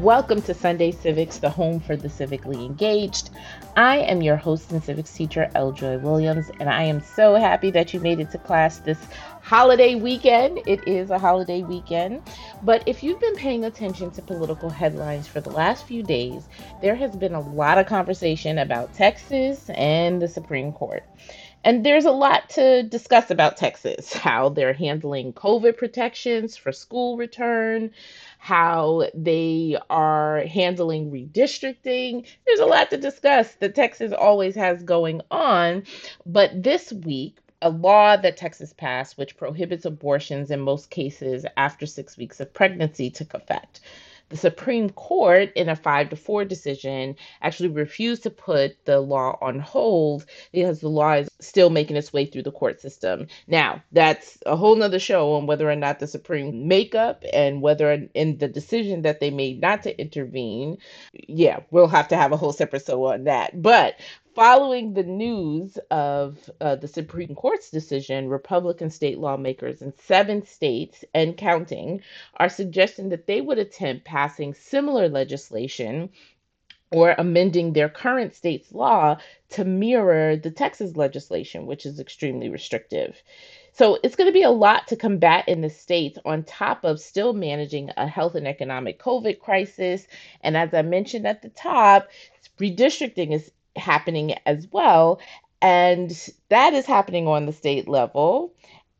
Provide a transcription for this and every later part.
Welcome to Sunday Civics, the home for the civically engaged. I am your host and civics teacher, L. Joy Williams, and I am so happy that you made it to class this holiday weekend. It is a holiday weekend. But if you've been paying attention to political headlines for the last few days, there has been a lot of conversation about Texas and the Supreme Court. And there's a lot to discuss about Texas how they're handling COVID protections for school return, how they are handling redistricting. There's a lot to discuss that Texas always has going on. But this week, a law that Texas passed, which prohibits abortions in most cases after six weeks of pregnancy, took effect. The Supreme Court, in a five to four decision, actually refused to put the law on hold because the law is still making its way through the court system. Now, that's a whole nother show on whether or not the Supreme makeup and whether in the decision that they made not to intervene. Yeah, we'll have to have a whole separate show on that. But Following the news of uh, the Supreme Court's decision, Republican state lawmakers in seven states and counting are suggesting that they would attempt passing similar legislation or amending their current state's law to mirror the Texas legislation, which is extremely restrictive. So it's going to be a lot to combat in the states on top of still managing a health and economic COVID crisis. And as I mentioned at the top, redistricting is happening as well. And that is happening on the state level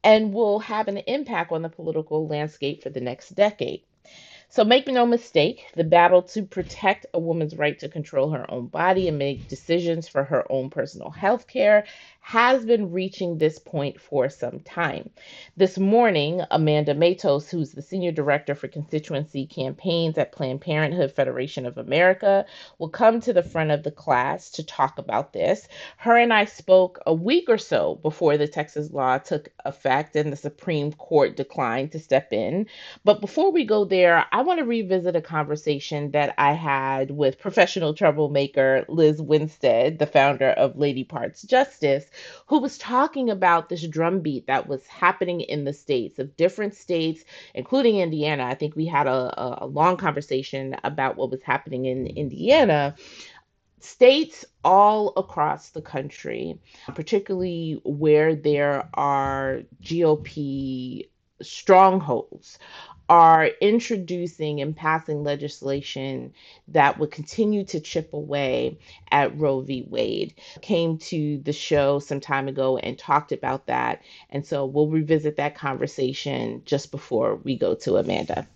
and will have an impact on the political landscape for the next decade. So make no mistake, the battle to protect a woman's right to control her own body and make decisions for her own personal health care has been reaching this point for some time. This morning, Amanda Matos, who's the Senior Director for Constituency Campaigns at Planned Parenthood Federation of America, will come to the front of the class to talk about this. Her and I spoke a week or so before the Texas law took effect and the Supreme Court declined to step in. But before we go there, want to revisit a conversation that I had with professional troublemaker Liz Winstead, the founder of Lady Parts Justice who was talking about this drumbeat that was happening in the states of different states, including Indiana. I think we had a, a long conversation about what was happening in Indiana states all across the country, particularly where there are GOP strongholds, are introducing and passing legislation that would continue to chip away at Roe v. Wade. Came to the show some time ago and talked about that. And so we'll revisit that conversation just before we go to Amanda.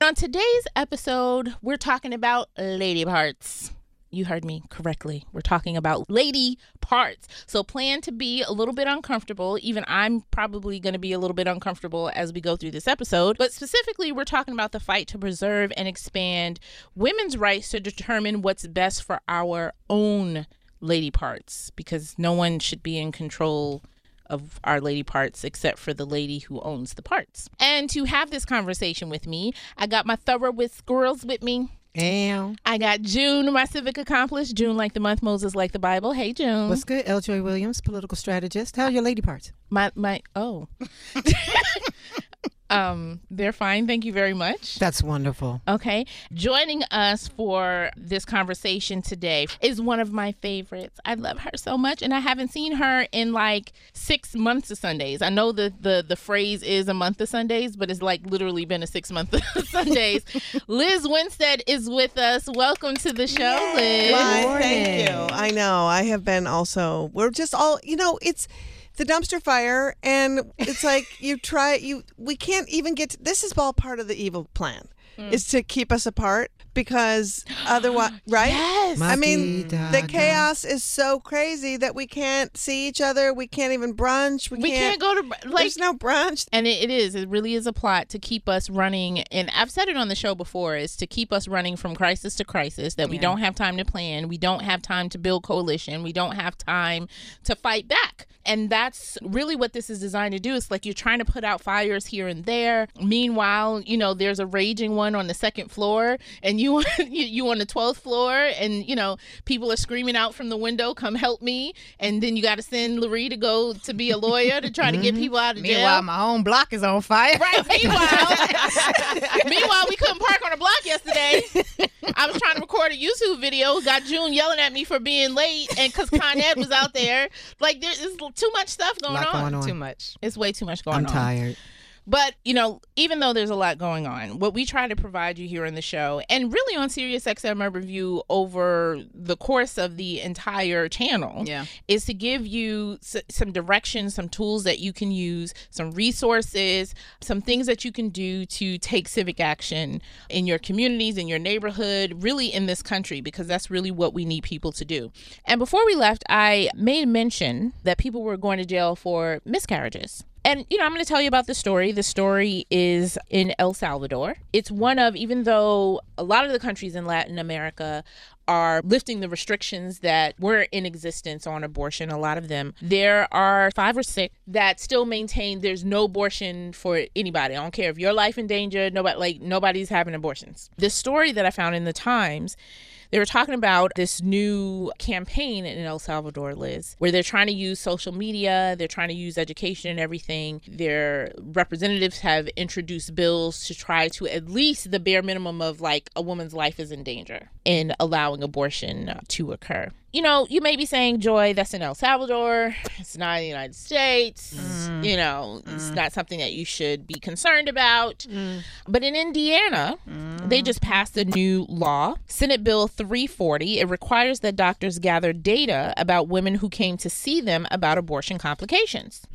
On today's episode, we're talking about lady parts you heard me correctly. We're talking about lady parts. So plan to be a little bit uncomfortable. Even I'm probably going to be a little bit uncomfortable as we go through this episode. But specifically, we're talking about the fight to preserve and expand women's rights to determine what's best for our own lady parts because no one should be in control of our lady parts except for the lady who owns the parts. And to have this conversation with me, I got my Thoroughwit squirrels with me. Damn. I got June, my civic accomplice. June like the month, Moses like the Bible. Hey, June. What's good? L. Joy Williams, political strategist. How are your lady parts? My my oh. Um, they're fine. Thank you very much. That's wonderful. Okay. Joining us for this conversation today is one of my favorites. I love her so much, and I haven't seen her in like six months of Sundays. I know the the, the phrase is a month of Sundays, but it's like literally been a six month of Sundays. Liz Winstead is with us. Welcome to the show, Liz. Why, thank you. I know. I have been also. We're just all. You know, it's the dumpster fire and it's like you try you we can't even get to, this is all part of the evil plan mm. is to keep us apart because otherwise, right? Yes. I mean, the chaos is so crazy that we can't see each other. We can't even brunch. We, we can't go to like There's no brunch. and it, it is it really is a plot to keep us running and i've said it on the show before is to keep us running from crisis to crisis that we don't have time to plan we don't have time to build coalition we don't have time to fight back and that's really what this is designed to do it's like you're trying to put out fires here and there meanwhile you know there's a raging one on the second floor and you you, you on the 12th floor and you know people are screaming out from the window come help me and then you got to send Larry to go to be a lawyer to try to get mm-hmm. people out of jail Meanwhile, my own block is on fire. Right. Meanwhile, meanwhile, we couldn't park on the block yesterday. I was trying to record a YouTube video. Got June yelling at me for being late, and because Con Ed was out there. Like there's too much stuff going Lot on. going on. Too much. It's way too much going on. I'm tired. But, you know, even though there's a lot going on, what we try to provide you here on the show and really on SiriusXM Urban View over the course of the entire channel Yeah. is to give you s- some direction, some tools that you can use, some resources, some things that you can do to take civic action in your communities, in your neighborhood, really in this country, because that's really what we need people to do. And before we left, I made mention that people were going to jail for miscarriages. And, you know, I'm going to tell you about the story. The story is in El Salvador. It's one of, even though a lot of the countries in Latin America are lifting the restrictions that were in existence on abortion, a lot of them, there are five or six that still maintain there's no abortion for anybody. I don't care if your life in danger, nobody, like, nobody's having abortions. The story that I found in the Times they were talking about this new campaign in El Salvador, Liz, where they're trying to use social media, they're trying to use education and everything. Their representatives have introduced bills to try to at least the bare minimum of like a woman's life is in danger in allowing abortion to occur. You know, you may be saying, Joy, that's in El Salvador. It's not in the United States. You know, it's not something that you should be concerned about. But in Indiana, they just passed a new law, Senate Bill 340. It requires that doctors gather data about women who came to see them about abortion complications.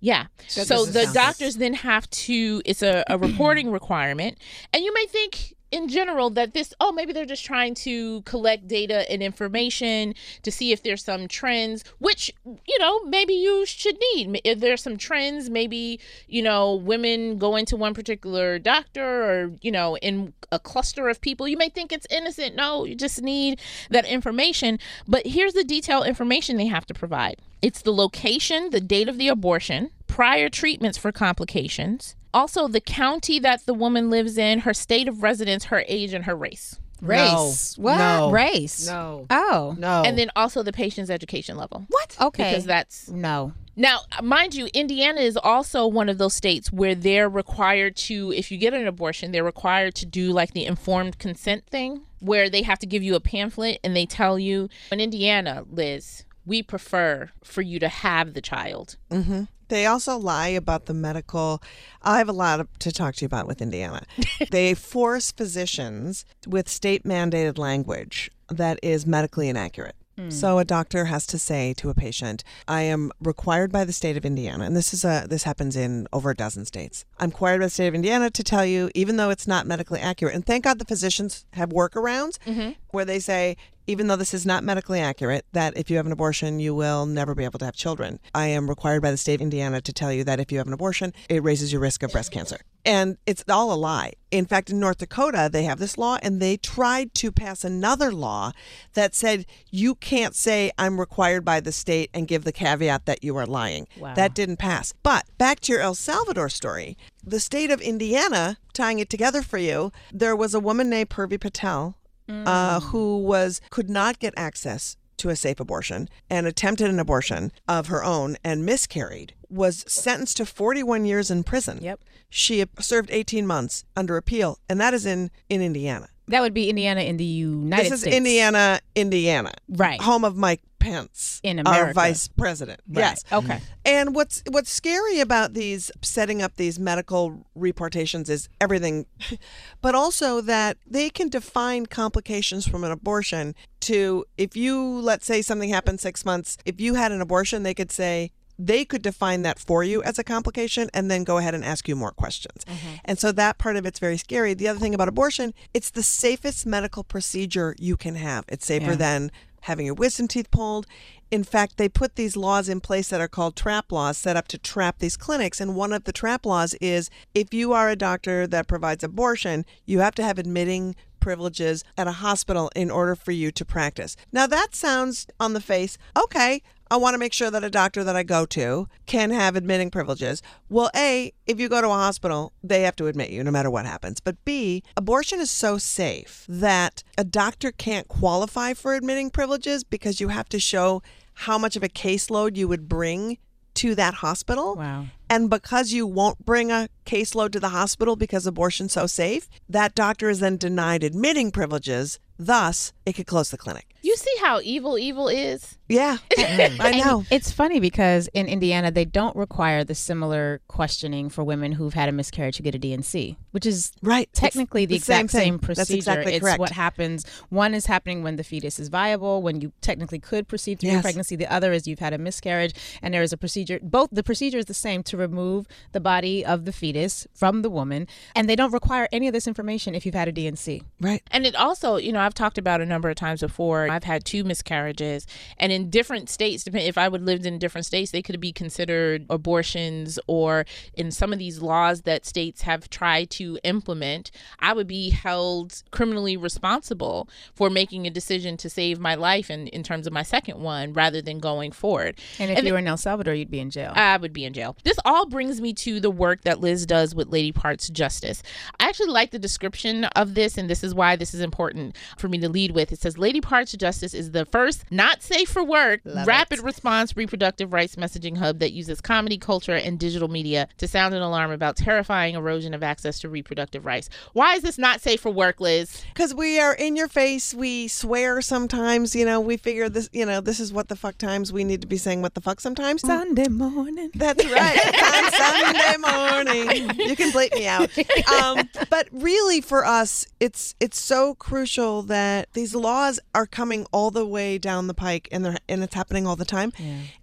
Yeah. so the doctors then have to, it's a, a reporting requirement. And you may think, in general, that this, oh, maybe they're just trying to collect data and information to see if there's some trends, which, you know, maybe you should need. If there's some trends, maybe, you know, women go into one particular doctor or, you know, in a cluster of people, you may think it's innocent. No, you just need that information. But here's the detailed information they have to provide it's the location, the date of the abortion, prior treatments for complications, also the county that the woman lives in, her state of residence, her age, and her race. Race. No. What? No. Race. No. Oh. No. And then also the patient's education level. What? Okay. Because that's no. now, mind you, Indiana is also one of those states where they're required to, if you get an abortion, they're required to do like the informed consent thing, where they have to give you a pamphlet and they tell you, in Indiana, Liz, we prefer for you to have the child. Mm-hmm. They also lie about the medical. I have a lot to talk to you about with Indiana. they force physicians with state mandated language that is medically inaccurate. Hmm. So a doctor has to say to a patient, "I am required by the state of Indiana, and this is a this happens in over a dozen states. I'm required by the state of Indiana to tell you, even though it's not medically accurate. And thank God the physicians have workarounds mm-hmm. where they say, even though this is not medically accurate, that if you have an abortion, you will never be able to have children. I am required by the state of Indiana to tell you that if you have an abortion, it raises your risk of breast cancer. And it's all a lie. In fact, in North Dakota, they have this law, and they tried to pass another law that said you can't say, I'm required by the state and give the caveat that you are lying. Wow. That didn't pass. But back to your El Salvador story the state of Indiana, tying it together for you, there was a woman named Purvi Patel uh, who was could not get access to a safe abortion and attempted an abortion of her own and miscarried was sentenced to 41 years in prison. Yep. She served 18 months under appeal and that is in in Indiana. That would be Indiana in the United States. this is States. Indiana, Indiana. Right. Home of Mike Pence, In our America. vice president. Yes. Okay. And what's what's scary about these setting up these medical reportations is everything, but also that they can define complications from an abortion to if you let's say something happened six months, if you had an abortion, they could say they could define that for you as a complication and then go ahead and ask you more questions. Mm-hmm. And so that part of it's very scary. The other thing about abortion, it's the safest medical procedure you can have. It's safer Yeah. than having your wisdom teeth pulled. In fact, they put these laws in place that are called trap laws set up to trap these clinics. And one of the trap laws is if you are a doctor that provides abortion, you have to have admitting privileges at a hospital in order for you to practice. Now, that sounds on the face, okay, I want to make sure that a doctor that I go to can have admitting privileges. Well, A, if you go to a hospital, they have to admit you no matter what happens. But B, abortion is so safe that a doctor can't qualify for admitting privileges because you have to show how much of a caseload you would bring to that hospital. Wow. And because you won't bring a caseload to the hospital because abortion's so safe, that doctor is then denied admitting privileges. Thus, it could close the clinic. You see how evil evil is? Yeah, mm-hmm. I know. And it's funny because in Indiana they don't require the similar questioning for women who've had a miscarriage who get a D&C, which is Right. Technically the, the exact same, thing. procedure. That's exactly it's correct. what happens. One is happening when the fetus is viable, when you technically could proceed through your pregnancy. The other is you've had a miscarriage, and there is a procedure. Both the procedure is the same to remove the body of the fetus from the woman, and they don't require any of this information if you've had a D&C. Right. And it also, you know, I've talked about a number of times before. I've had two miscarriages, and in different states, depend if I would lived in different states, they could be considered abortions, or in some of these laws that states have tried to implement, I would be held criminally responsible for making a decision to save my life in, in terms of my second one rather than going forward. And if And you were in El Salvador, you'd be in jail. I would be in jail. This all brings me to the work that Liz does with Lady Parts Justice. I actually like the description of this, and this is why this is important for me to lead with. It says Lady Parts Justice is the first not safe for work, rapid response reproductive rights messaging hub that uses comedy, culture, and digital media to sound an alarm about terrifying erosion of access to reproductive rights. Why is this not safe for work, Liz? Because we are in your face. We swear sometimes. You know, we figure this. You know, this is what the fuck times. We need to be saying what the fuck sometimes. Sunday morning. That's right. On Sunday morning, you can bleep me out. Um, but really, for us, it's it's so crucial that these laws are coming all the way down the pike, and they're and it's happening all the time.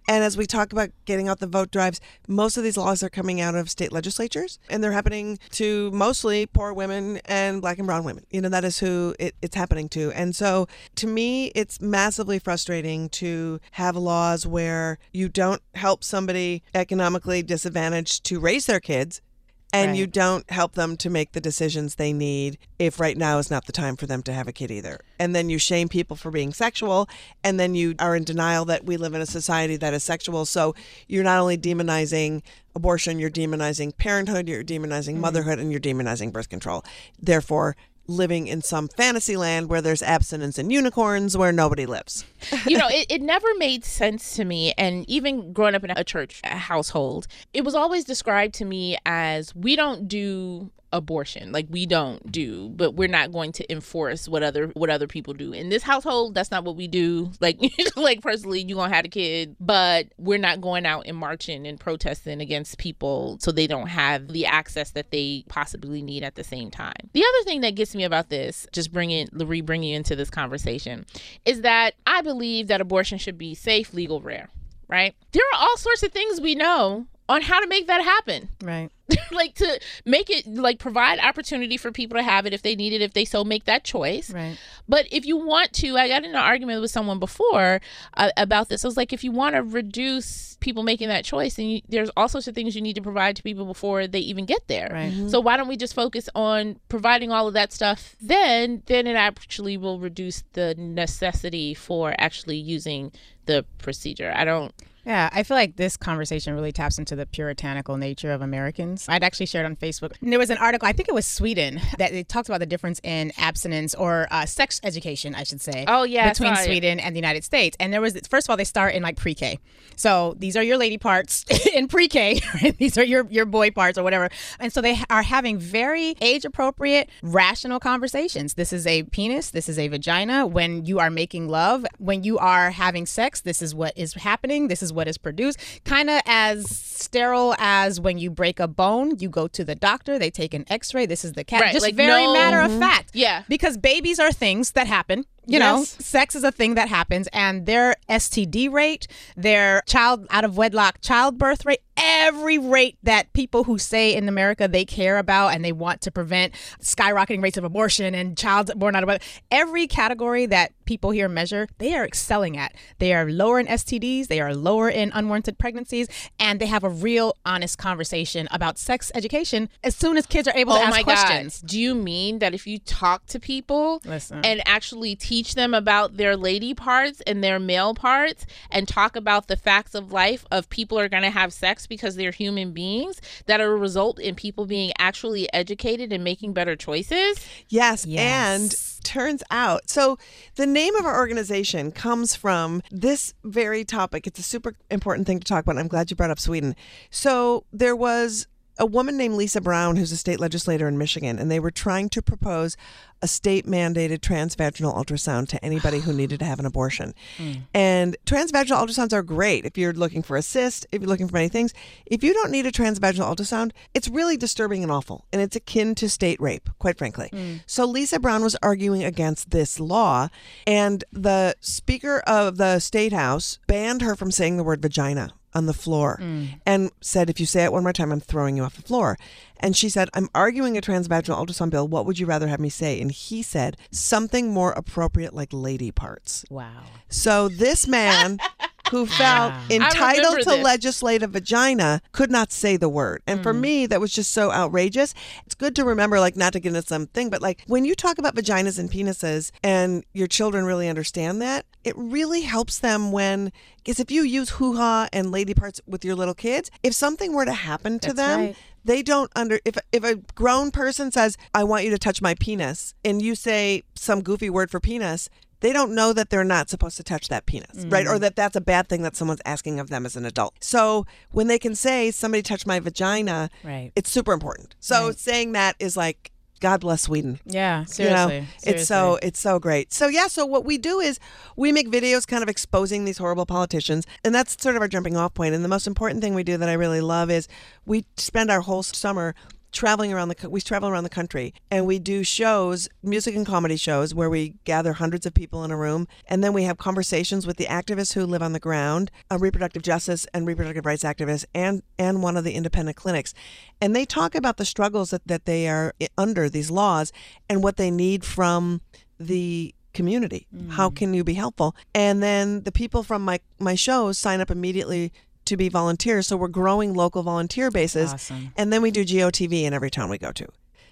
And as we talk about getting out the vote drives, most of these laws are coming out of state legislatures, and they're happening to mostly poor women and black and brown women. You know, that is who it, it's happening to. And so, to me, it's massively frustrating to have laws where you don't help somebody economically disadvantaged to raise their kids. And you don't help them to make the decisions they need if right now is not the time for them to have a kid either. And then you shame people for being sexual, and then you are in denial that we live in a society that is sexual. So you're not only demonizing abortion, you're demonizing parenthood, you're demonizing mm-hmm. motherhood, and you're demonizing birth control. Therefore, living in some fantasy land where there's abstinence and unicorns where nobody lives. you know, it, it never made sense to me. And even growing up in a church household, it was always described to me as we don't do abortion. Like we don't do but we're not going to enforce what other what other people do. In this household that's not what we do. Like like personally you gonna have a kid but we're not going out and marching and protesting against people so they don't have the access that they possibly need at the same time. The other thing that gets me about this just bringing Larry bringing you into this conversation is that i believe that abortion should be safe legal rare right? There are all sorts of things we know on how to make that happen. Right. like to make it like provide opportunity for people to have it if they need it if they so make that choice. Right. but if you want to i got in an argument with someone before uh, about this. I was like if you want to reduce people making that choice and you, there's all sorts of things you need to provide to people before they even get there. Right. so why don't we just focus on providing all of that stuff? Then then it actually will reduce the necessity for actually using the procedure. I don't Yeah, I feel like this conversation really taps into the puritanical nature of Americans. I'd actually shared on Facebook. There was an article, I think it was Sweden, that it talked about the difference in abstinence or uh, sex education, I should say. Oh, yeah, between it. Sweden and the United States. And there was first of all, they start in like pre-K. So these are your lady parts in pre-K. Right? These are your your boy parts or whatever. And so they are having very age appropriate, rational conversations. This is a penis. This is a vagina. When you are making love, when you are having sex, this is what is happening. This is what is produced. Kind of as sterile as when you break a bone, you go to the doctor, they take an X-ray. This is the cat. Right, Just like very no- matter of mm-hmm. fact. Yeah. Because babies are things that happen. You know, sex is a thing that happens, and their STD rate, their child out of wedlock childbirth rate, every rate that people who say in America they care about and they want to prevent skyrocketing rates of abortion and child born out of wedlock, every category that people here measure, they are excelling at. They are lower in STDs, they are lower in unwanted pregnancies, and they have a real honest conversation about sex education as soon as kids are able to Oh ask my questions. God. Do you mean that if you talk to people Listen. and actually teach them about their lady parts and their male parts and talk about the facts of life of people are going to have sex because they're human beings that will result in people being actually educated and making better choices? Yes, Yes. and turns out so the name of our organization comes from this very topic. It's a super important thing to talk about. I'm glad you brought up Sweden. So there was a woman named Lisa Brown who's a state legislator in Michigan and they were trying to propose a state mandated transvaginal ultrasound to anybody who needed to have an abortion. Hmm. And transvaginal ultrasounds are great if you're looking for a cyst, if you're looking for many things. If you don't need a transvaginal ultrasound, it's really disturbing and awful. And it's akin to state rape, quite frankly. Hmm. So Lisa Brown was arguing against this law, and the Speaker of the State House banned her from saying the word vagina on the floor mm. and said, if you say it one more time, I'm throwing you off the floor. And she said, I'm arguing a transvaginal ultrasound bill. What would you rather have me say? And he said, something more appropriate like lady parts. Wow. So this man who felt entitled to this. legislate a vagina could not say the word. And for mm. me, that was just so outrageous. It's good to remember, like, not to get into something, but like when you talk about vaginas and penises and your children really understand that, it really helps them when, because if you use hoo ha and lady parts with your little kids, if something were to happen to That's them, right. they don't under if if a grown person says i want you to touch my penis and you say some goofy word for penis they don't know that they're not supposed to touch that penis right Mm. or that that's a bad thing that someone's asking of them as an adult so when they can say somebody touched my vagina Right. it's super important so Right. saying that is like god bless sweden Yeah, you seriously. know it's so it's so great so yeah so what we do is we make videos kind of exposing these horrible politicians and that's sort of our jumping off point and the most important thing we do that i really love is we spend our whole summer traveling around the we travel around the country and we do shows music and comedy shows where we gather hundreds of people in a room and then we have conversations with the activists who live on the ground uh, reproductive justice and reproductive rights activists and and one of the independent clinics. And they talk about the struggles that, that they are under these laws and what they need from the community. How can you be helpful? And then the people from my my shows sign up immediately to be volunteers so we're growing local volunteer bases Awesome. and then we do GOTV in every town we go to.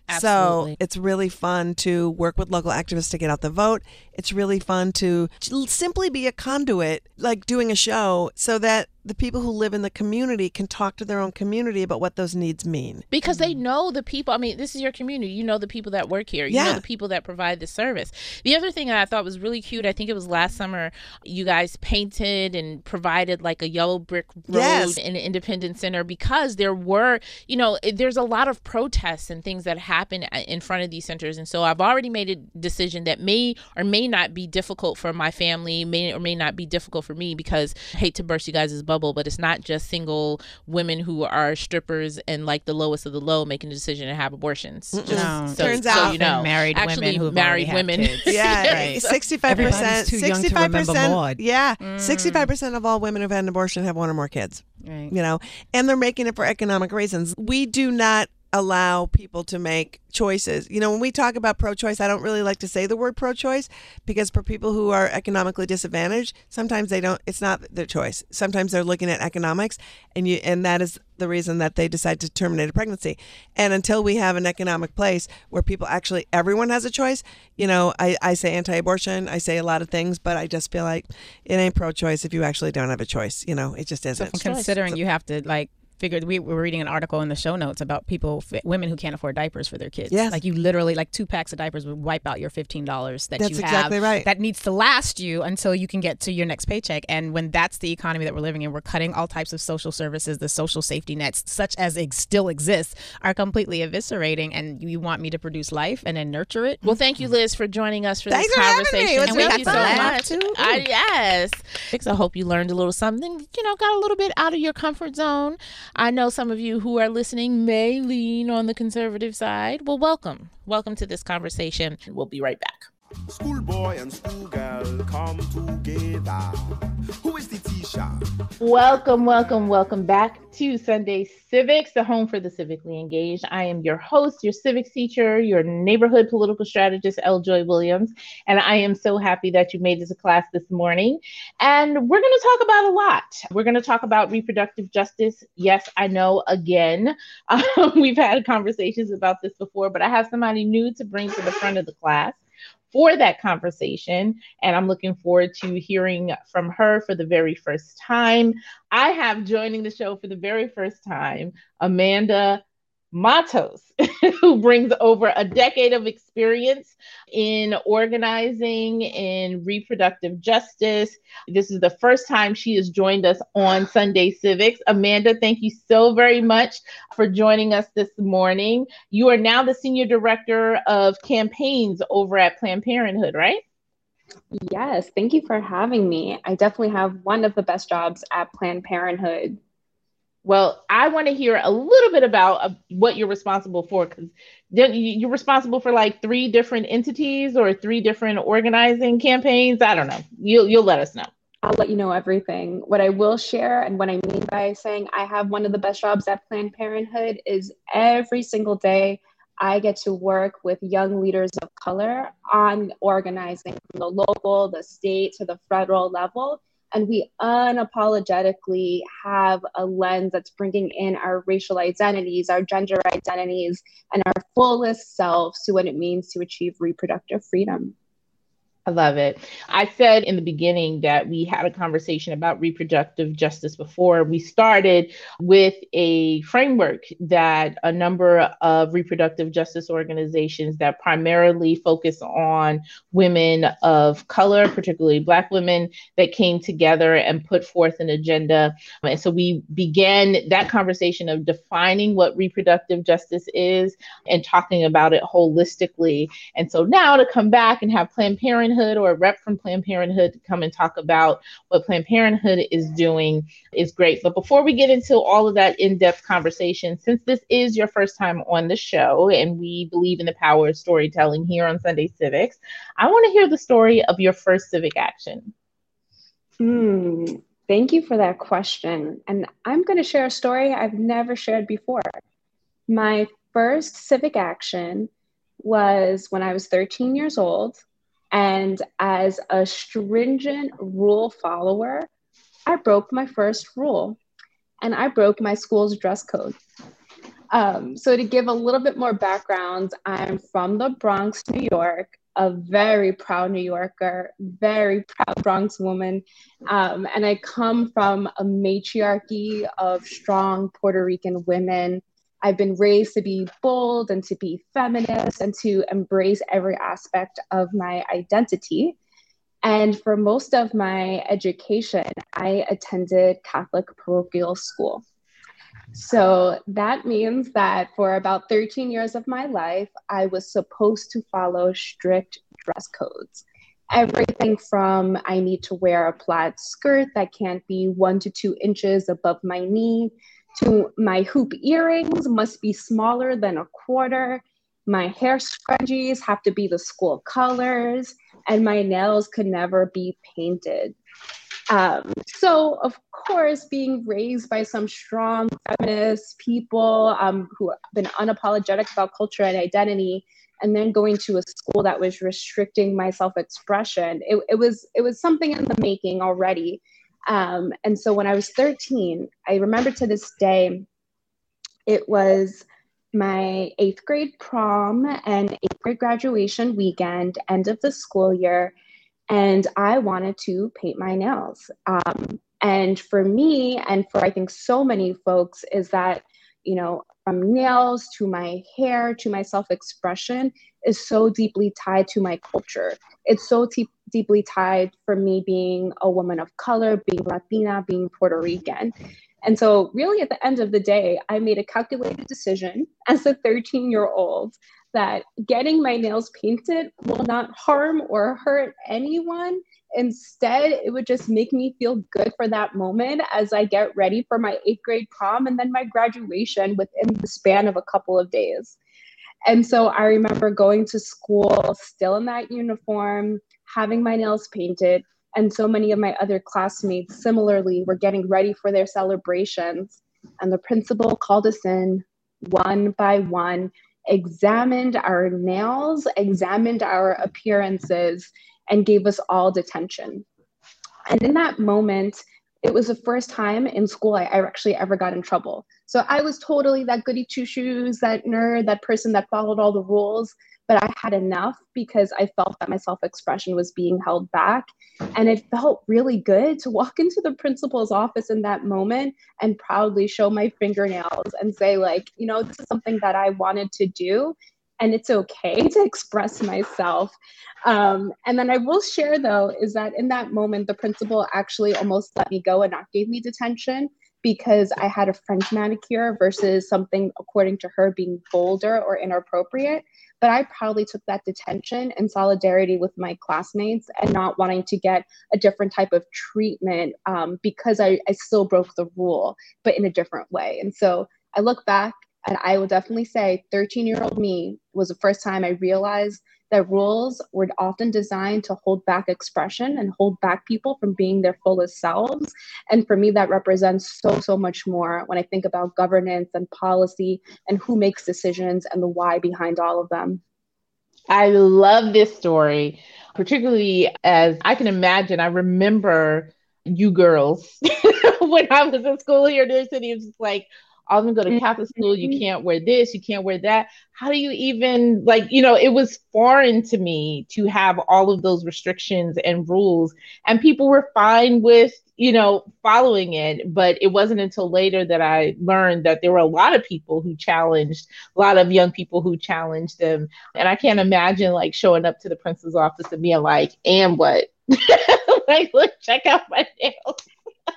Absolutely. So it's really fun to work with local activists to get out the vote. It's really fun to simply be a conduit, like doing a show, so that the people who live in the community can talk to their own community about what those needs mean. because they mm-hmm. know the people. I mean, this is your community. You know the people that work here. You know Yeah. the people that provide the service. The other thing I thought was really cute, I think it was last summer, you guys painted and provided like a yellow brick road Yes. in Independence Center because there were, you know, there's a lot of protests and things that happen uh, in front of these centers. And so I've already made a decision that may or may not be difficult for my family, may or may not be difficult for me because I hate to burst you guys' bubble, but it's not just single women who are strippers and like the lowest of the low making a decision to have abortions. Just No. so, Turns so out- you know, married women actually who've married had women. kids. Yeah, Right. sixty-five percent. Everybody's too young to Sixty-five remember percent. Yeah, mm. sixty-five percent of all women who've had an abortion have one or more kids. Right. you know, and they're making it for economic reasons. We do not allow people to make choices. You know, when we talk about pro choice, I don't really like to say the word pro choice because for people who are economically disadvantaged, sometimes they don't it's not their choice. Sometimes they're looking at economics and you and that is the reason that they decide to terminate a pregnancy. And until we have an economic place where people actually everyone has a choice, you know, I, I say anti abortion, I say a lot of things, but I just feel like it ain't pro choice if you actually don't have a choice. You know, it just isn't. Considering you have to like figured we were reading an article in the show notes about people women who can't afford diapers for their kids Yes. like you literally like two packs of diapers would wipe out your $15 that That's you have exactly right. that needs to last you until you can get to your next paycheck and when that's the economy that we're living in we're cutting all types of social services the social safety nets such as it still exists, are completely eviscerating and you want me to produce life and then nurture it Well, thank you, Liz, for joining us for Thanks this for having me. conversation. It was And we Thank got you so much. too. I, yes. I hope you learned a little something. You know, got a little bit out of your comfort zone. I know some of you who are listening may lean on the conservative side. Well, welcome, welcome to this conversation. We'll be right back. Schoolboy and schoolgirl come together. Who is the teacher? Welcome, welcome, welcome back to Sunday Civics, the home for the civically engaged. I am your host, your civics teacher, your neighborhood political strategist, L. Joy Williams, and I am so happy that you made it to class this morning. And we're going to talk about a lot. We're going to talk about reproductive justice. Yes, I know, again, um, we've had conversations about this before, but I have somebody new to bring to the front of the class for that conversation. And I'm looking forward to hearing from her for the very first time. I have joining the show for the very first time Amanda Matos, who brings over a decade of experience in organizing in reproductive justice. This is the first time she has joined us on Sunday Civics. Amanda, thank you so very much for joining us this morning. You are now the Senior Director of Campaigns over at Planned Parenthood, right? Yes, thank you for having me. I definitely have one of the best jobs at Planned Parenthood. Well, I want to hear a little bit about uh, what you're responsible for because you're responsible for like three different entities or three different organizing campaigns. I don't know. You'll you'll let us know. I'll let you know everything. What I will share and what I mean by saying I have one of the best jobs at Planned Parenthood is every single day I get to work with young leaders of color on organizing from the local, the state to the federal level and we unapologetically have a lens that's bringing in our racial identities, our gender identities, and our fullest selves to what it means to achieve reproductive freedom. I love it. I said in the beginning that we had a conversation about reproductive justice before. We started with a framework that a number of reproductive justice organizations that primarily focus on women of color, particularly Black women, that came together and put forth an agenda. And so we began that conversation of defining what reproductive justice is and talking about it holistically. And so now to come back and have Planned Parenthood Parenthood or a rep from Planned Parenthood to come and talk about what Planned Parenthood is doing is great. But before we get into all of that in depth conversation, since this is your first time on the show and we believe in the power of storytelling here on Sunday Civics, I want to hear the story of your first civic action. Hmm. Thank you for that question. And I'm going to share a story I've never shared before. My first civic action was when I was 13 years old. And as a stringent rule follower, I broke my first rule and I broke my school's dress code. Um, so, to give a little bit more background, I'm from the Bronx, New York, a very proud New Yorker, very proud Bronx woman. Um, and I come from a matriarchy of strong Puerto Rican women I've been raised to be bold and to be feminist and to embrace every aspect of my identity. And for most of my education, I attended Catholic parochial school. So that means that for about 13 years of my life, I was supposed to follow strict dress codes. Everything from I need to wear a plaid skirt that can't be one to two inches above my knee, to my hoop earrings must be smaller than a quarter. My hair scrunchies have to be the school colors, and my nails could never be painted. Um, so, of course, being raised by some strong feminist people um, who have been unapologetic about culture and identity, and then going to a school that was restricting my self-expression, it, it was it was something in the making already. Um, and so when I was 13, I remember to this day, it was my eighth grade prom and eighth grade graduation weekend, end of the school year, and I wanted to paint my nails. Um, and for me, and for I think so many folks, is that, you know, from nails to my hair to my self expression is so deeply tied to my culture. It's so te- deeply tied for me being a woman of color, being Latina, being Puerto Rican. And so, really, at the end of the day, I made a calculated decision as a 13 year old that getting my nails painted will not harm or hurt anyone. Instead, it would just make me feel good for that moment as I get ready for my eighth grade prom and then my graduation within the span of a couple of days. And so I remember going to school still in that uniform, having my nails painted, and so many of my other classmates similarly were getting ready for their celebrations. And the principal called us in one by one, examined our nails, examined our appearances, and gave us all detention. And in that moment, it was the first time in school I, I actually ever got in trouble. So I was totally that goody two shoes, that nerd, that person that followed all the rules but I had enough because I felt that my self expression was being held back. And it felt really good to walk into the principal's office in that moment and proudly show my fingernails and say, like, you know, this is something that I wanted to do. And it's okay to express myself. Um, and then I will share, though, is that in that moment, the principal actually almost let me go and not gave me detention because I had a French manicure versus something, according to her, being bolder or inappropriate. But I probably took that detention in solidarity with my classmates and not wanting to get a different type of treatment um, because I, I still broke the rule, but in a different way. And so I look back and I will definitely say 13 year old me was the first time I realized that rules were often designed to hold back expression and hold back people from being their fullest selves. And for me, that represents so, so much more when I think about governance and policy and who makes decisions and the why behind all of them. I love this story, particularly as I can imagine. I remember you girls when I was in school here in New York City. It was like, I'm gonna go to Catholic school. You mm-hmm. can't wear this. You can't wear that. How do you even like? You know, it was foreign to me to have all of those restrictions and rules, and people were fine with you know following it. But it wasn't until later that I learned that there were a lot of people who challenged, a lot of young people who challenged them, and I can't imagine like showing up to the principal's office and being like, "And what?" like, look, check out my nails.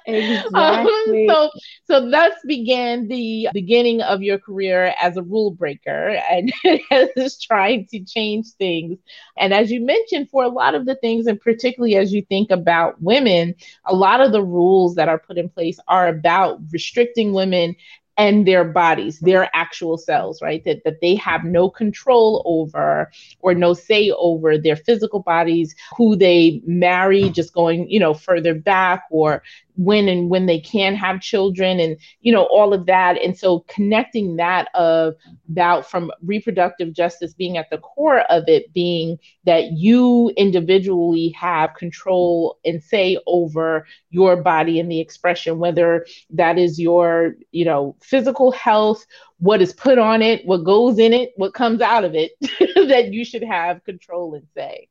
Exactly. Um, so, so thus began the beginning of your career as a rule breaker and as trying to change things. And as you mentioned, for a lot of the things, and particularly as you think about women, a lot of the rules that are put in place are about restricting women and their bodies, their actual selves, right? That, that they have no control over or no say over their physical bodies, who they marry, just going, you know, further back, or when and when they can have children and you know all of that. And so connecting that of about from reproductive justice being at the core of it being that you individually have control and say over your body and the expression whether that is your you know physical health what is put on it what goes in it what comes out of it that you should have control and say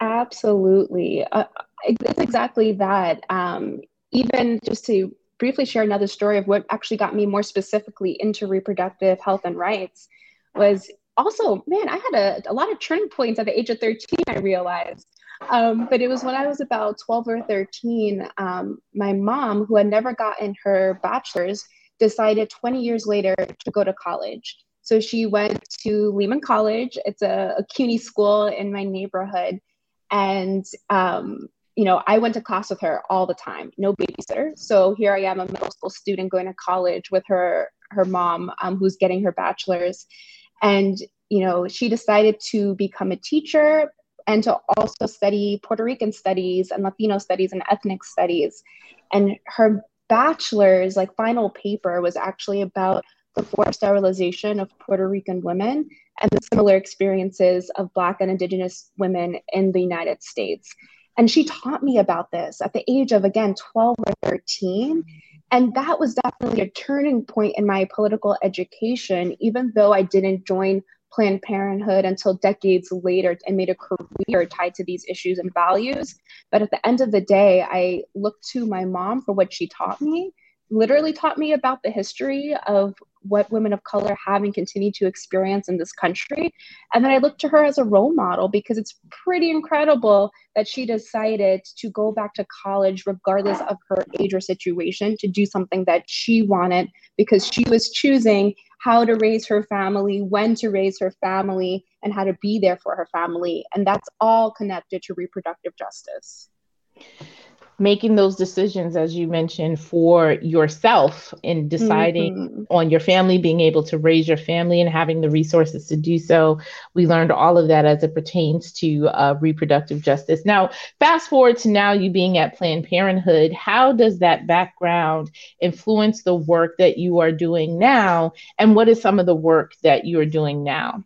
Absolutely. Uh, it's exactly that. Um, even just to briefly share another story of what actually got me more specifically into reproductive health and rights was also, man, I had a, a lot of turning points at the age of 13, I realized. Um, but it was when I was about 12 or 13, um, my mom, who had never gotten her bachelor's, decided 20 years later to go to college. So she went to Lehman College. It's a, a CUNY school in my neighborhood. And, um, you know, I went to class with her all the time, no babysitter. So here I am, a middle school student going to college with her, her mom, um, who's getting her bachelor's. And, you know, she decided to become a teacher and to also study Puerto Rican studies and Latino studies and ethnic studies. And her bachelor's, like, final paper was actually about the forced sterilization of Puerto Rican women and the similar experiences of Black and Indigenous women in the United States. And she taught me about this at the age of, again, 12 or 13. And that was definitely a turning point in my political education, even though I didn't join Planned Parenthood until decades later and made a career tied to these issues and values. But at the end of the day, I looked to my mom for what she taught me, literally taught me about the history of what women of color have and continue to experience in this country. And then I look to her as a role model because it's pretty incredible that she decided to go back to college, regardless of her age or situation, to do something that she wanted because she was choosing how to raise her family, when to raise her family, and how to be there for her family. And that's all connected to reproductive justice. Making those decisions, as you mentioned, for yourself in deciding mm-hmm. on your family, being able to raise your family and having the resources to do so. We learned all of that as it pertains to uh, reproductive justice. Now, fast forward to now you being at Planned Parenthood, how does that background influence the work that you are doing now? And what is some of the work that you are doing now?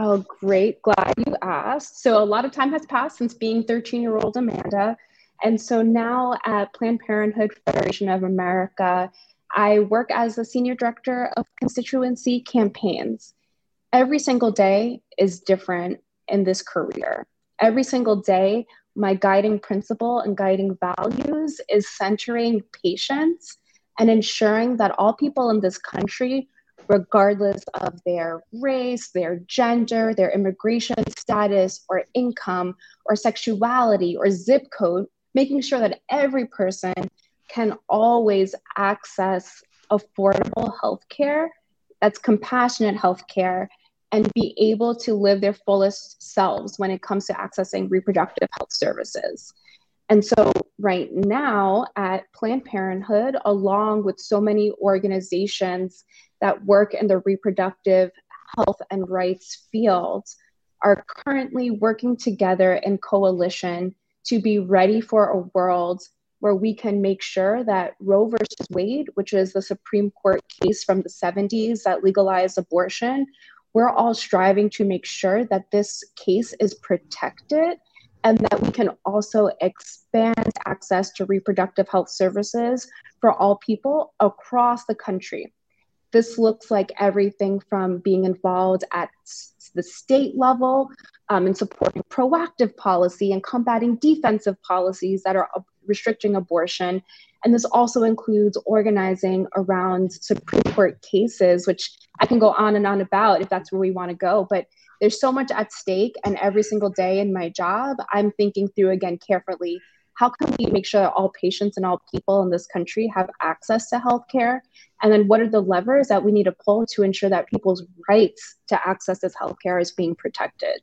Oh, great. Glad you asked. So, a lot of time has passed since being 13 year old Amanda. And so now at Planned Parenthood Federation of America, I work as a senior director of constituency campaigns. Every single day is different in this career. Every single day, my guiding principle and guiding values is centering patients and ensuring that all people in this country, regardless of their race, their gender, their immigration status, or income, or sexuality, or zip code, making sure that every person can always access affordable healthcare that's compassionate healthcare and be able to live their fullest selves when it comes to accessing reproductive health services. And so, right now at Planned Parenthood, along with so many organizations that work in the reproductive health and rights field, are currently working together in coalition to be ready for a world where we can make sure that Roe versus Wade, which is the Supreme Court case from the 70s that legalized abortion, we're all striving to make sure that this case is protected and that we can also expand access to reproductive health services for all people across the country. This looks like everything from being involved at the state level um, in supporting proactive policy and combating defensive policies that are restricting abortion. And this also includes organizing around Supreme Court cases, which I can go on and on about if that's where we want to go. But there's so much at stake. And every single day in my job, I'm thinking through again carefully how can we make sure that all patients and all people in this country have access to healthcare? And then what are the levers that we need to pull to ensure that people's rights to access this healthcare is being protected?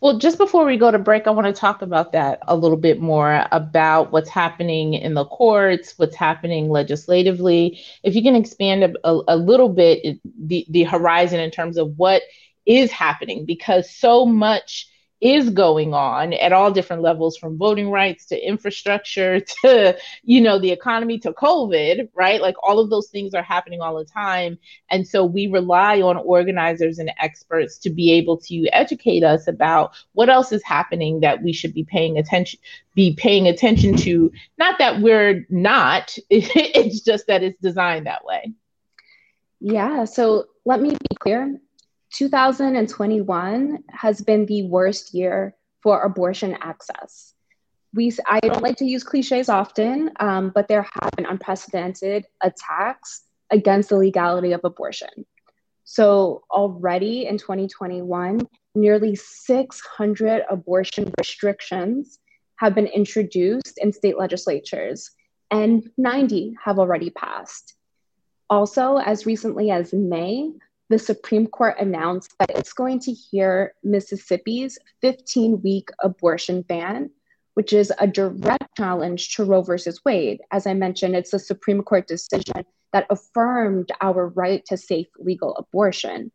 Well, just before we go to break, I want to talk about that a little bit more about what's happening in the courts, what's happening legislatively. If you can expand a, a, a little bit the, the horizon in terms of what is happening, because so much is going on at all different levels from voting rights to infrastructure to you know the economy to covid right? Like all of those things are happening all the time. And so we rely on organizers and experts to be able to educate us about what else is happening that we should be paying attention be paying attention to. Not that we're not it's just that it's designed that way. Yeah so let me be clear 2021 has been the worst year for abortion access. We, I don't like to use cliches often, um, but there have been unprecedented attacks against the legality of abortion. So, already in 2021, nearly 600 abortion restrictions have been introduced in state legislatures, and 90 have already passed. Also, as recently as May, the Supreme Court announced that it's going to hear Mississippi's 15 week abortion ban, which is a direct challenge to Roe versus Wade. As I mentioned, it's a Supreme Court decision that affirmed our right to safe legal abortion.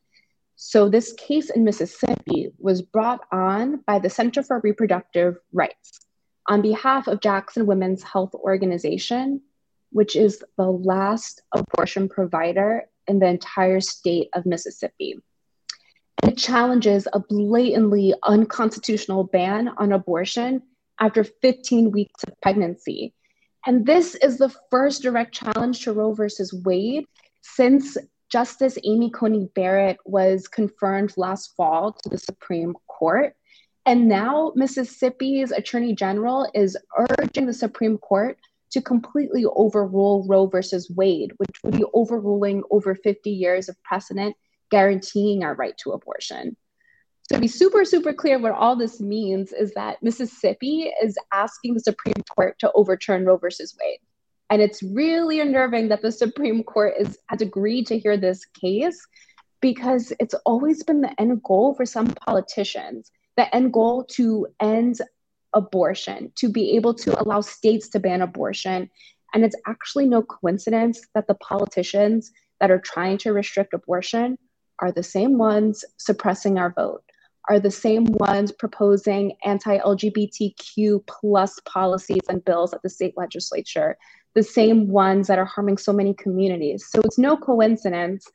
So, this case in Mississippi was brought on by the Center for Reproductive Rights on behalf of Jackson Women's Health Organization, which is the last abortion provider in the entire state of Mississippi. It challenges a blatantly unconstitutional ban on abortion after 15 weeks of pregnancy. And this is the first direct challenge to Roe versus Wade since Justice Amy Coney Barrett was confirmed last fall to the Supreme Court. And now Mississippi's Attorney General is urging the Supreme Court to completely overrule Roe versus Wade, which would be overruling over 50 years of precedent guaranteeing our right to abortion. So, to be super, super clear, what all this means is that Mississippi is asking the Supreme Court to overturn Roe versus Wade. And it's really unnerving that the Supreme Court is, has agreed to hear this case because it's always been the end goal for some politicians the end goal to end abortion, to be able to allow states to ban abortion. And it's actually no coincidence that the politicians that are trying to restrict abortion are the same ones suppressing our vote, are the same ones proposing anti-LGBTQ plus policies and bills at the state legislature, the same ones that are harming so many communities. So it's no coincidence.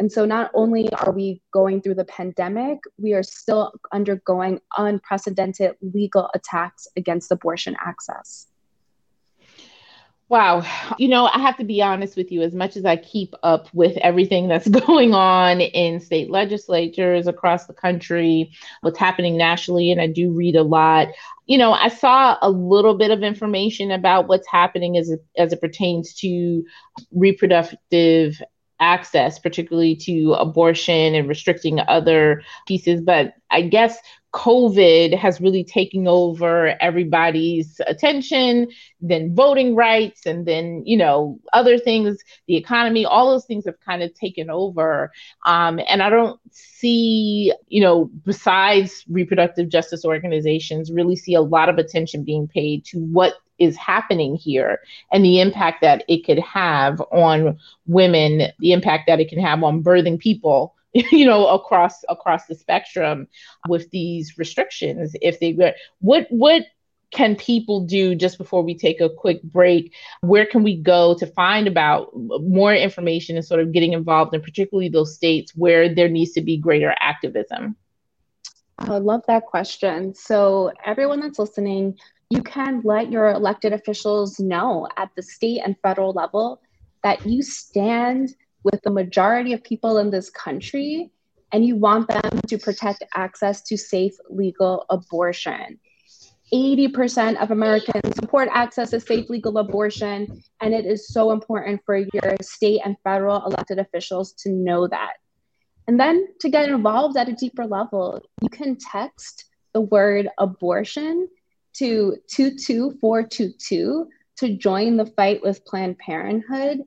And so not only are we going through the pandemic, we are still undergoing unprecedented legal attacks against abortion access. Wow. You know, I have to be honest with you, as much as I keep up with everything that's going on in state legislatures across the country, what's happening nationally, and I do read a lot. You know, I saw a little bit of information about what's happening as it, as it pertains to reproductive access, particularly to abortion and restricting other pieces. But I guess COVID has really taken over everybody's attention, then voting rights, and then, you know, other things, the economy, all those things have kind of taken over. Um, and I don't see, you know, besides reproductive justice organizations, really see a lot of attention being paid to what is happening here and the impact that it could have on women, the impact that it can have on birthing people you know across across the spectrum with these restrictions if they were what what can people do just before we take a quick break? Where can we go to find about more information and sort of getting involved in particularly those states where there needs to be greater activism? I love that question. So everyone that's listening you can let your elected officials know at the state and federal level that you stand with the majority of people in this country and you want them to protect access to safe legal abortion. 80% of Americans support access to safe legal abortion, and it is so important for your state and federal elected officials to know that. And then to get involved at a deeper level, you can text the word abortion to 22422 to join the fight with Planned Parenthood.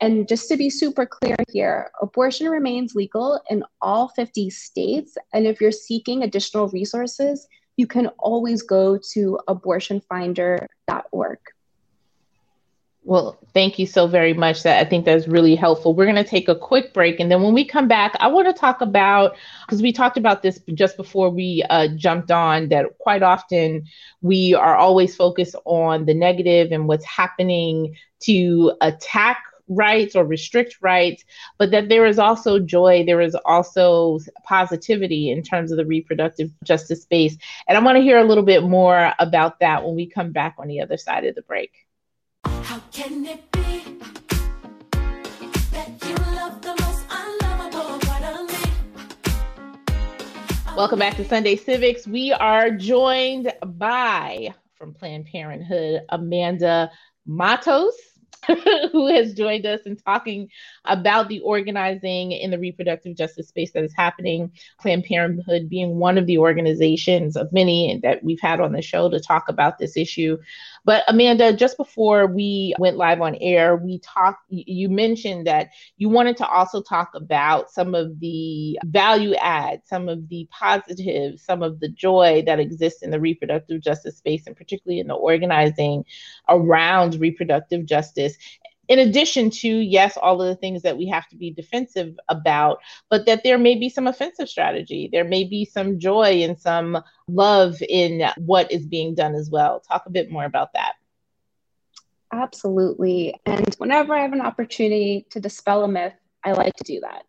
And just to be super clear here, abortion remains legal in all 50 states. And if you're seeking additional resources, you can always go to abortionfinder.org. Well, thank you so very much. That I think that's really helpful. We're going to take a quick break, and then when we come back, I want to talk about because we talked about this just before we uh, jumped on. That quite often we are always focused on the negative and what's happening to attack rights or restrict rights, but that there is also joy, there is also positivity in terms of the reproductive justice space. And I want to hear a little bit more about that when we come back on the other side of the break. How can it be that you love the most unlovable part of me? Welcome back to Sunday Civics. We are joined by, from Planned Parenthood, Amanda Matos. who has joined us and talking about the organizing in the reproductive justice space that is happening. Planned Parenthood being one of the organizations of many that we've had on the show to talk about this issue. But Amanda, just before we went live on air, we talked, you mentioned that you wanted to also talk about some of the value add, some of the positives, some of the joy that exists in the reproductive justice space, and particularly in the organizing around reproductive justice in addition to yes all of the things that we have to be defensive about but that there may be some offensive strategy. There may be some joy and some love in what is being done as well. Talk a bit more about that. Absolutely. And whenever i have an opportunity to dispel a myth i like to do that.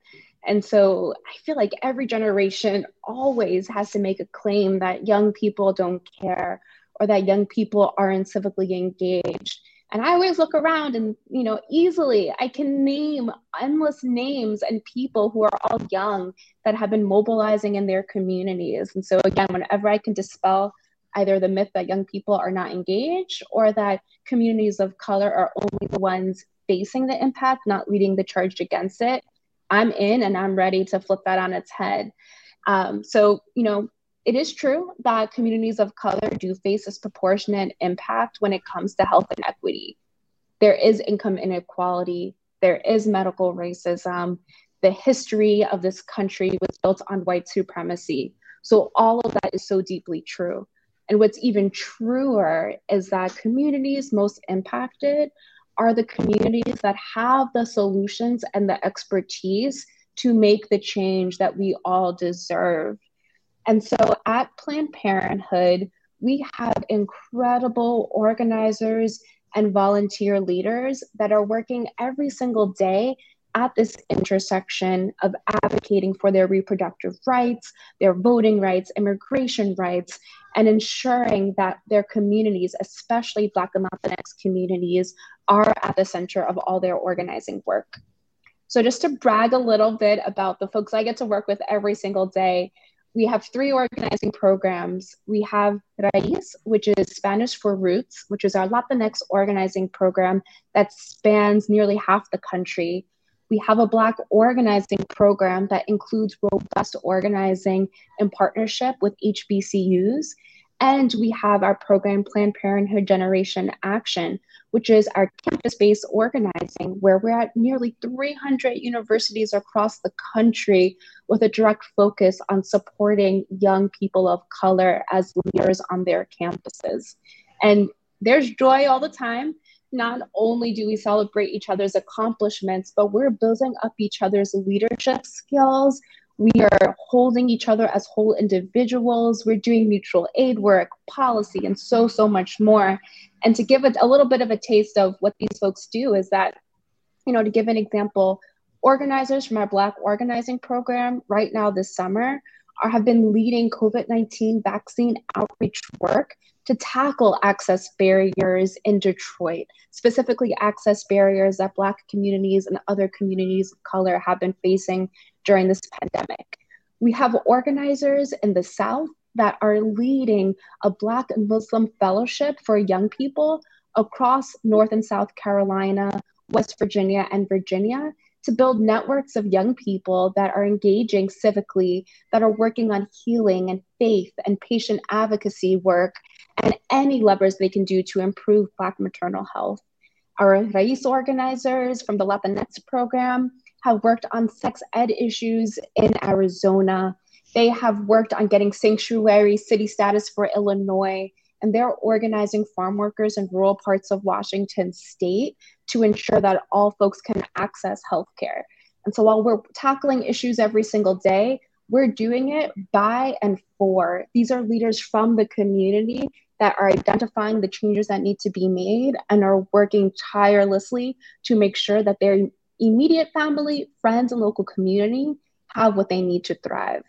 And so i feel like every generation always has to make a claim that young people don't care or that young people aren't civically engaged and I always look around and, you know, easily I can name endless names and people who are all young that have been mobilizing in their communities. And so, again, whenever I can dispel either the myth that young people are not engaged or that communities of color are only the ones facing the impact, not leading the charge against it, I'm in and I'm ready to flip that on its head. Um, so, you know, it is true that communities of color do face disproportionate impact when it comes to health inequity. There is income inequality, there is medical racism. The history of this country was built on white supremacy. So, all of that is so deeply true. And what's even truer is that communities most impacted are the communities that have the solutions and the expertise to make the change that we all deserve. And so at Planned Parenthood, we have incredible organizers and volunteer leaders that are working every single day at this intersection of advocating for their reproductive rights, their voting rights, immigration rights, and ensuring that their communities, especially Black and Latinx communities, are at the center of all their organizing work. So, just to brag a little bit about the folks I get to work with every single day, we have three organizing programs. We have Raiz, which is Spanish for Roots, which is our Latinx organizing program that spans nearly half the country. We have a Black organizing program that includes robust organizing in partnership with HBCUs. And we have our program, Planned Parenthood Generation Action, which is our campus based organizing, where we're at nearly 300 universities across the country with a direct focus on supporting young people of color as leaders on their campuses. And there's joy all the time. Not only do we celebrate each other's accomplishments, but we're building up each other's leadership skills. We are holding each other as whole individuals. We're doing mutual aid work, policy, and so, so much more. And to give it a little bit of a taste of what these folks do is that, you know, to give an example, organizers from our Black organizing program right now this summer are, have been leading COVID 19 vaccine outreach work to tackle access barriers in Detroit, specifically access barriers that Black communities and other communities of color have been facing during this pandemic. We have organizers in the South that are leading a Black and Muslim fellowship for young people across North and South Carolina, West Virginia, and Virginia to build networks of young people that are engaging civically, that are working on healing and faith and patient advocacy work, and any levers they can do to improve Black maternal health. Our Raiz organizers from the Latinx program have worked on sex ed issues in Arizona. They have worked on getting sanctuary city status for Illinois, and they're organizing farm workers in rural parts of Washington state to ensure that all folks can access healthcare. And so while we're tackling issues every single day, we're doing it by and for. These are leaders from the community that are identifying the changes that need to be made and are working tirelessly to make sure that their immediate family, friends, and local community have what they need to thrive.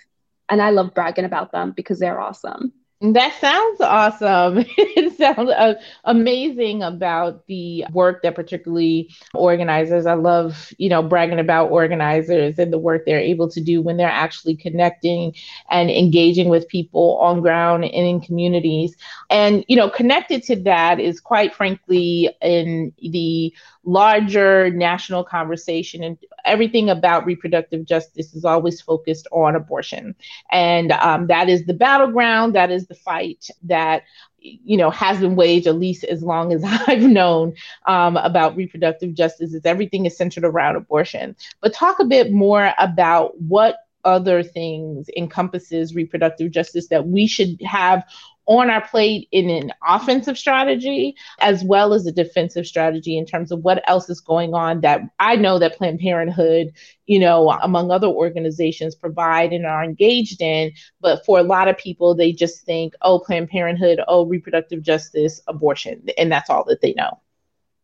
And I love bragging about them because they're awesome. That sounds awesome. it sounds uh, amazing about the work that particularly organizers. I love, you know, bragging about organizers and the work they're able to do when they're actually connecting and engaging with people on ground and in communities. And, you know, connected to that is quite frankly in the larger national conversation and everything about reproductive justice is always focused on abortion. And um, that is the battleground that is the fight that you know has been waged at least as long as i've known um, about reproductive justice is everything is centered around abortion. But talk a bit more about what other things encompasses reproductive justice that we should have on our plate in an offensive strategy as well as a defensive strategy in terms of what else is going on that I know that Planned Parenthood, you know, among other organizations provide and are engaged in. But for a lot of people, they just think, oh, Planned Parenthood, oh, reproductive justice, abortion, and that's all that they know.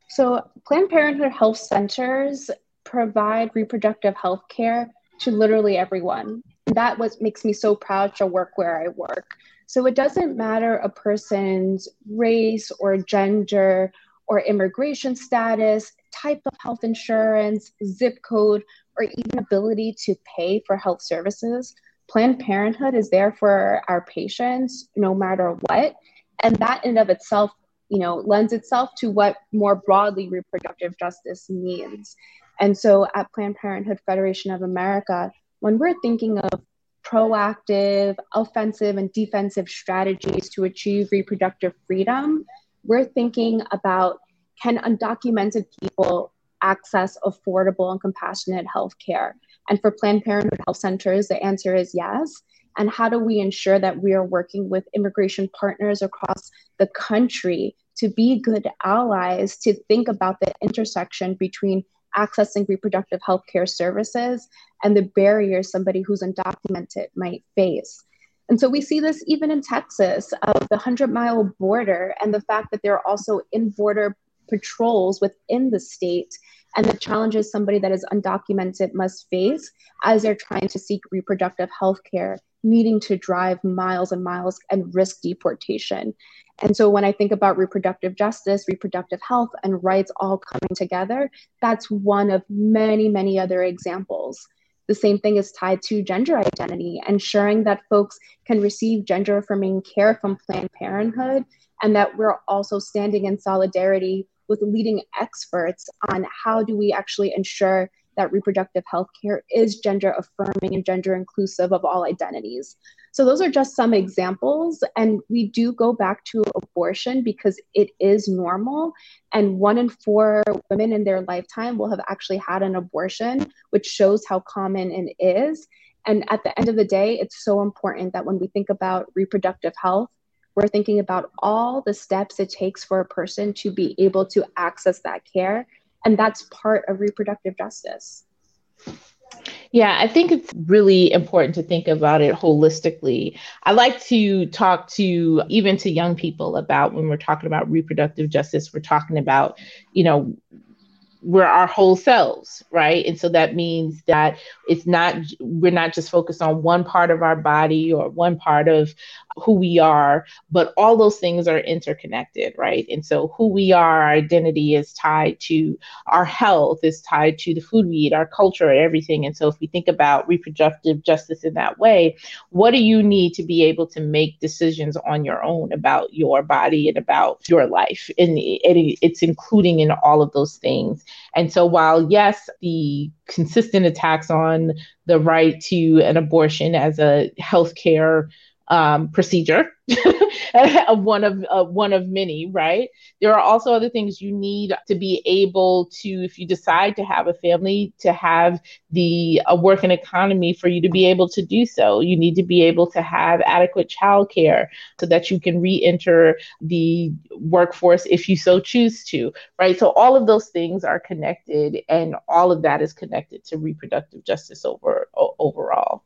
So, Planned Parenthood health centers provide reproductive health care to literally everyone. That was makes me so proud to work where I work. So it doesn't matter a person's race or gender or immigration status, type of health insurance, zip code, or even ability to pay for health services. Planned Parenthood is there for our patients no matter what. And that in of itself, you know, lends itself to what more broadly reproductive justice means. And so at Planned Parenthood Federation of America, when we're thinking of proactive, offensive, and defensive strategies to achieve reproductive freedom, we're thinking about can undocumented people access affordable and compassionate health care? And for Planned Parenthood health centers, the answer is yes. and how do we ensure that we are working with immigration partners across the country to be good allies to think about the intersection between accessing reproductive health care services and the barriers somebody who's undocumented might face. And so we see this even in Texas, of the 100 mile border, and the fact that there are also in border patrols within the state and the challenges somebody that is undocumented must face as they're trying to seek reproductive health care, needing to drive miles and miles and risk deportation. And so when I think about reproductive justice, reproductive health, and rights all coming together, that's one of many, many other examples. The same thing is tied to gender identity, ensuring that folks can receive gender affirming care from Planned Parenthood, and that we're also standing in solidarity with leading experts on how do we actually ensure that reproductive health care is gender affirming and gender inclusive of all identities. So, those are just some examples. And we do go back to abortion because it is normal. And one in four women in their lifetime will have actually had an abortion, which shows how common it is. And at the end of the day, it's so important that when we think about reproductive health, we're thinking about all the steps it takes for a person to be able to access that care. And that's part of reproductive justice. Yeah, I think it's really important to think about it holistically. I like to talk to even to young people about when we're talking about reproductive justice, we're talking about, you know, we're our whole selves, right? And so that means that it's not, we're not just focused on one part of our body or one part of who we are, but all those things are interconnected, right? And so who we are, our identity is tied to our health, is tied to the food we eat, our culture, everything. And so if we think about reproductive justice in that way, what do you need to be able to make decisions on your own about your body and about your life? And it's including in all of those things. And so while, yes, the consistent attacks on the right to an abortion as a healthcare um, procedure one of uh, one of many right? There are also other things you need to be able to if you decide to have a family to have the a working economy for you to be able to do so. You need to be able to have adequate childcare so that you can re-enter the workforce if you so choose to right? So all of those things are connected and all of that is connected to reproductive justice over overall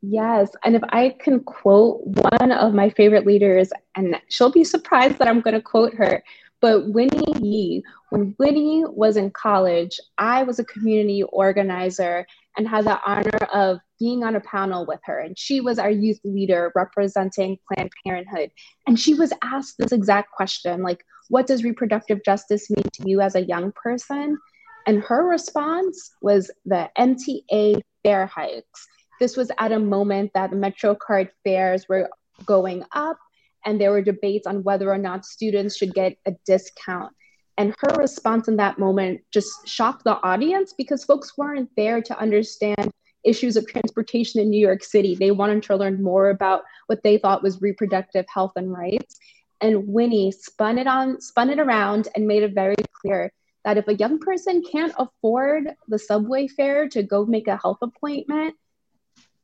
Yes. And if I can quote one of my favorite leaders, and she'll be surprised that I'm going to quote her, but Winnie Yee, when Winnie was in college, I was a community organizer and had the honor of being on a panel with her. And she was our youth leader representing Planned Parenthood. And she was asked this exact question like, what does reproductive justice mean to you as a young person? And her response was the MTA fare hikes this was at a moment that MetroCard fares were going up and there were debates on whether or not students should get a discount. And her response in that moment just shocked the audience because folks weren't there to understand issues of transportation in New York City. They wanted to learn more about what they thought was reproductive health and rights. And Winnie spun it on, spun it around and made it very clear that if a young person can't afford the subway fare to go make a health appointment,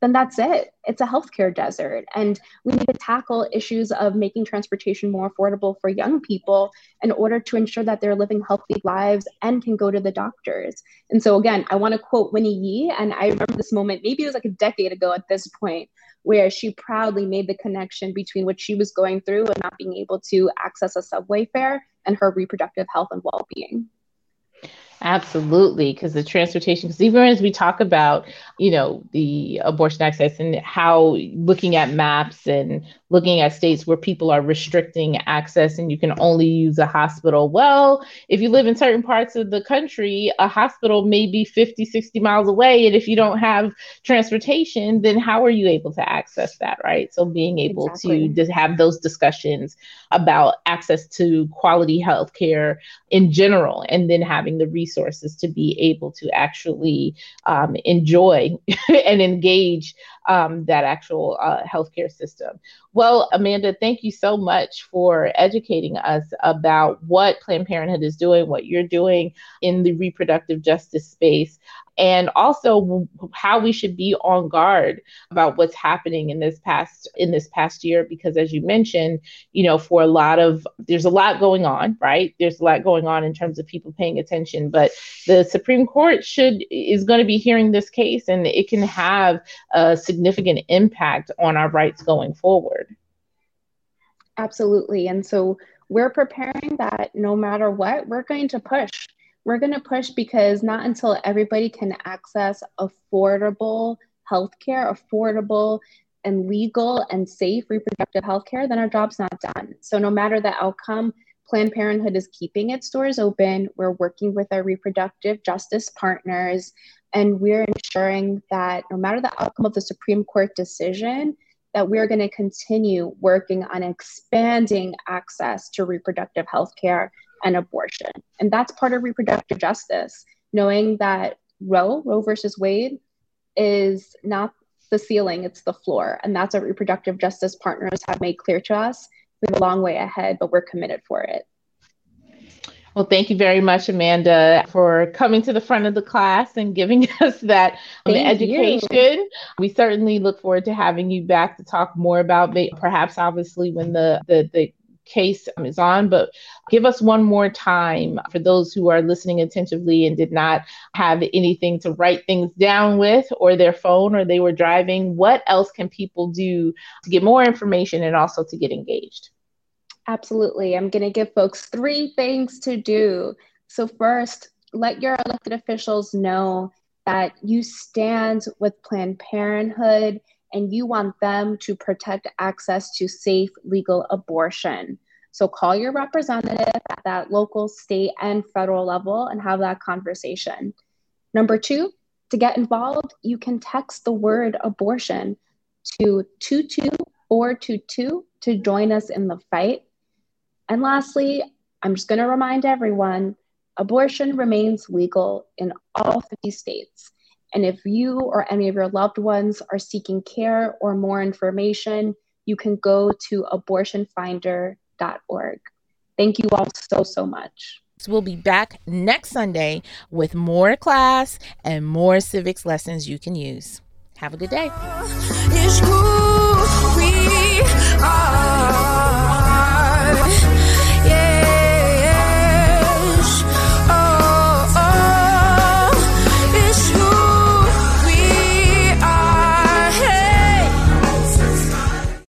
then that's it. It's a healthcare desert. And we need to tackle issues of making transportation more affordable for young people in order to ensure that they're living healthy lives and can go to the doctors. And so, again, I want to quote Winnie Yee. And I remember this moment, maybe it was like a decade ago at this point, where she proudly made the connection between what she was going through and not being able to access a subway fare and her reproductive health and well being. Absolutely, because the transportation, because even as we talk about, you know, the abortion access and how looking at maps and looking at states where people are restricting access and you can only use a hospital. Well, if you live in certain parts of the country, a hospital may be 50, 60 miles away. And if you don't have transportation, then how are you able to access that, right? So being able exactly. to, have those discussions about access to quality health care in general, and then having the resources to be able to actually um, enjoy and engage um, that actual uh, healthcare system. Well, Amanda, thank you so much for educating us about what Planned Parenthood is doing, what you're doing in the reproductive justice space. and also how we should be on guard about what's happening in this past in this past year because as you mentioned you know for a lot of there's a lot going on right there's a lot going on in terms of people paying attention but the supreme court should is going to be hearing this case and it can have a significant impact on our rights going forward absolutely and so we're preparing that no matter what we're going to push we're going to push because not until everybody can access affordable healthcare, affordable and legal and safe reproductive healthcare, then our job's not done. So, no matter the outcome, Planned Parenthood is keeping its doors open. We're working with our reproductive justice partners, and we're ensuring that no matter the outcome of the Supreme Court decision, that we're going to continue working on expanding access to reproductive health care and abortion. And that's part of reproductive justice, knowing that Roe, Roe versus Wade, is not the ceiling, it's the floor. And that's what reproductive justice partners have made clear to us. We have a long way ahead, but we're committed for it. Well, thank you very much, Amanda, for coming to the front of the class and giving us that um, education. You. We certainly look forward to having you back to talk more about perhaps obviously when the, the, the case is on, but give us one more time for those who are listening attentively and did not have anything to write things down with or their phone or they were driving. What else can people do to get more information and also to get engaged? Absolutely. I'm going to give folks three things to do. So, first, let your elected officials know that you stand with Planned Parenthood and you want them to protect access to safe legal abortion. So, call your representative at that local, state, and federal level and have that conversation. Number two, to get involved, you can text the word abortion to 22422 to join us in the fight. And lastly, I'm just going to remind everyone abortion remains legal in all 50 states. And if you or any of your loved ones are seeking care or more information, you can go to abortionfinder.org. Thank you all so, so much. We'll be back next Sunday with more class and more civics lessons you can use. Have a good day.